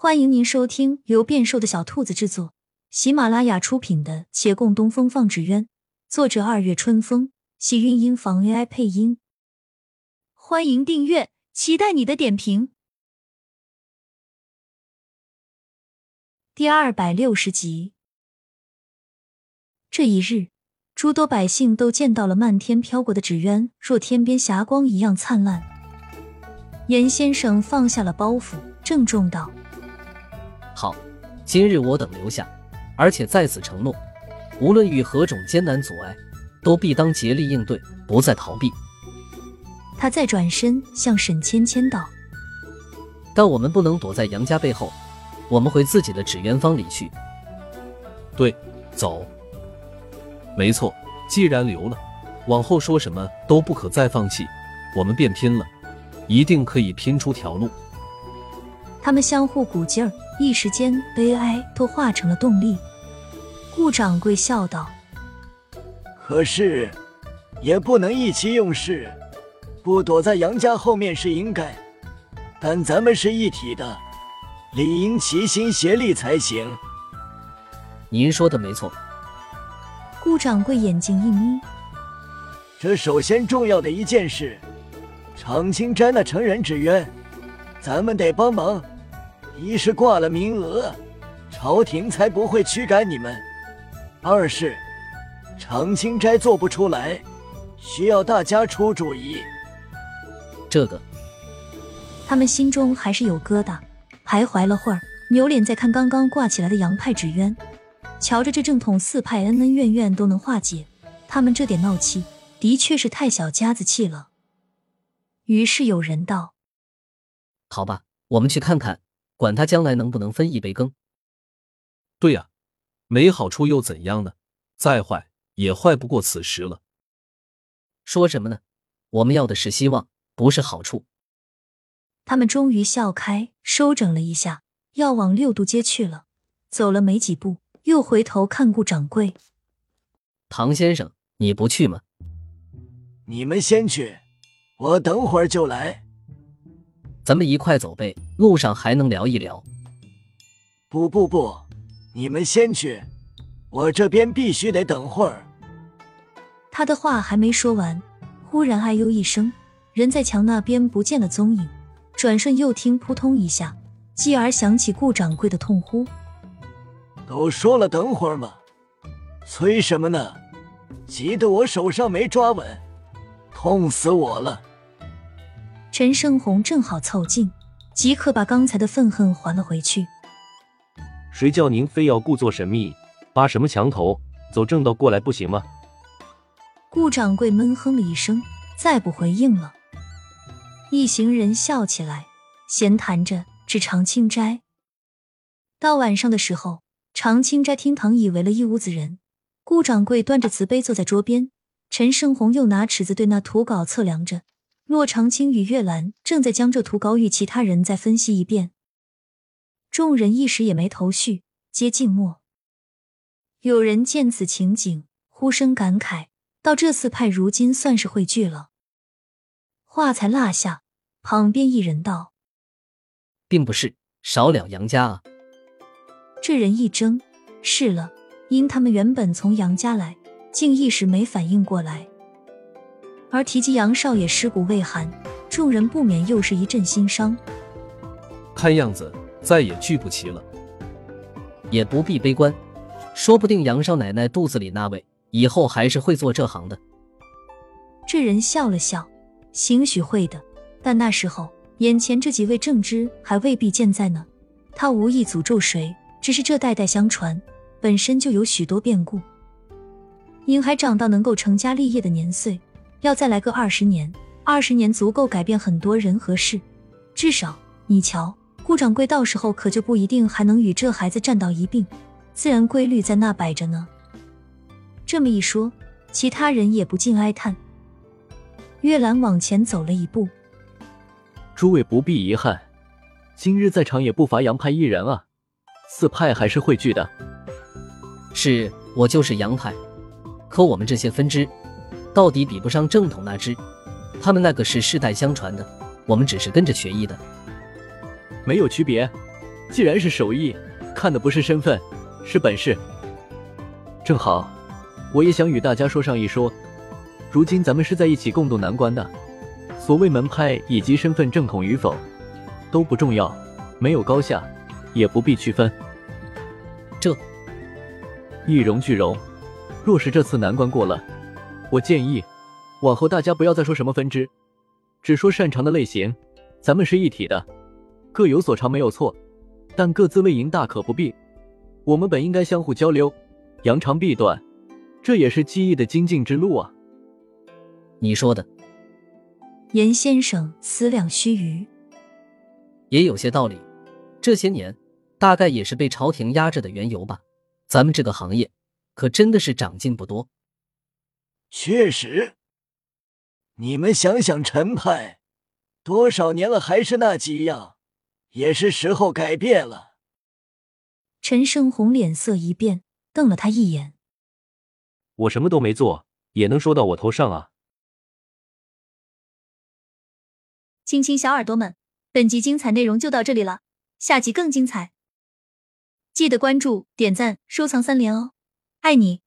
欢迎您收听由变瘦的小兔子制作、喜马拉雅出品的《且共东风放纸鸢》，作者二月春风，喜韵音房 AI 配音。欢迎订阅，期待你的点评。第二百六十集，这一日，诸多百姓都见到了漫天飘过的纸鸢，若天边霞光一样灿烂。严先生放下了包袱，郑重道。好，今日我等留下，而且在此承诺，无论遇何种艰难阻碍，都必当竭力应对，不再逃避。他再转身向沈芊芊道：“但我们不能躲在杨家背后，我们回自己的纸鸢坊里去。”对，走。没错，既然留了，往后说什么都不可再放弃。我们便拼了，一定可以拼出条路。他们相互鼓劲儿。一时间，悲哀都化成了动力。顾掌柜笑道：“可是，也不能意气用事，不躲在杨家后面是应该。但咱们是一体的，理应齐心协力才行。”您说的没错。顾掌柜眼睛一眯：“这首先重要的一件事，长青斋那成人纸鸢，咱们得帮忙。”一是挂了名额，朝廷才不会驱赶你们；二是长青斋做不出来，需要大家出主意。这个，他们心中还是有疙瘩，徘徊了会儿，扭脸再看刚刚挂起来的杨派纸鸢，瞧着这正统四派恩恩怨怨都能化解，他们这点闹气的确是太小家子气了。于是有人道：“好吧，我们去看看。”管他将来能不能分一杯羹。对呀，没好处又怎样呢？再坏也坏不过此时了。说什么呢？我们要的是希望，不是好处。他们终于笑开，收整了一下，要往六渡街去了。走了没几步，又回头看顾掌柜：“唐先生，你不去吗？”“你们先去，我等会儿就来。”咱们一块走呗，路上还能聊一聊。不不不，你们先去，我这边必须得等会儿。他的话还没说完，忽然哎呦一声，人在墙那边不见了踪影。转瞬又听扑通一下，继而响起顾掌柜的痛呼：“都说了等会儿嘛，催什么呢？急得我手上没抓稳，痛死我了！”陈胜红正好凑近，即刻把刚才的愤恨还了回去。谁叫您非要故作神秘，扒什么墙头，走正道过来不行吗？顾掌柜闷哼了一声，再不回应了。一行人笑起来，闲谈着至长青斋。到晚上的时候，长青斋厅堂已围了一屋子人。顾掌柜端着瓷杯坐在桌边，陈胜红又拿尺子对那图稿测量着。骆长青与月兰正在将这图稿与其他人再分析一遍，众人一时也没头绪，皆静默。有人见此情景，呼声感慨：“到这四派如今算是汇聚了。”话才落下，旁边一人道：“并不是，少了杨家啊。”这人一怔：“是了，因他们原本从杨家来，竟一时没反应过来。”而提及杨少爷尸骨未寒，众人不免又是一阵心伤。看样子再也聚不齐了，也不必悲观，说不定杨少奶奶肚子里那位以后还是会做这行的。这人笑了笑，兴许会的，但那时候眼前这几位正知还未必健在呢。他无意诅咒谁，只是这代代相传，本身就有许多变故。因还长到能够成家立业的年岁。要再来个二十年，二十年足够改变很多人和事。至少你瞧，顾掌柜到时候可就不一定还能与这孩子站到一并。自然规律在那摆着呢。这么一说，其他人也不禁哀叹。月兰往前走了一步：“诸位不必遗憾，今日在场也不乏杨派一人啊。四派还是汇聚的。是我就是杨派，可我们这些分支……”到底比不上正统那只，他们那个是世代相传的，我们只是跟着学艺的，没有区别。既然是手艺，看的不是身份，是本事。正好，我也想与大家说上一说，如今咱们是在一起共度难关的。所谓门派以及身份正统与否，都不重要，没有高下，也不必区分。这一荣俱荣。若是这次难关过了，我建议，往后大家不要再说什么分支，只说擅长的类型。咱们是一体的，各有所长没有错，但各自为营大可不必。我们本应该相互交流，扬长避短，这也是技艺的精进之路啊。你说的，严先生思量须臾，也有些道理。这些年，大概也是被朝廷压着的缘由吧。咱们这个行业，可真的是长进不多。确实，你们想想陈派。多少年了，还是那几样，也是时候改变了。陈胜红脸色一变，瞪了他一眼。我什么都没做，也能说到我头上啊！亲亲小耳朵们，本集精彩内容就到这里了，下集更精彩，记得关注、点赞、收藏三连哦，爱你！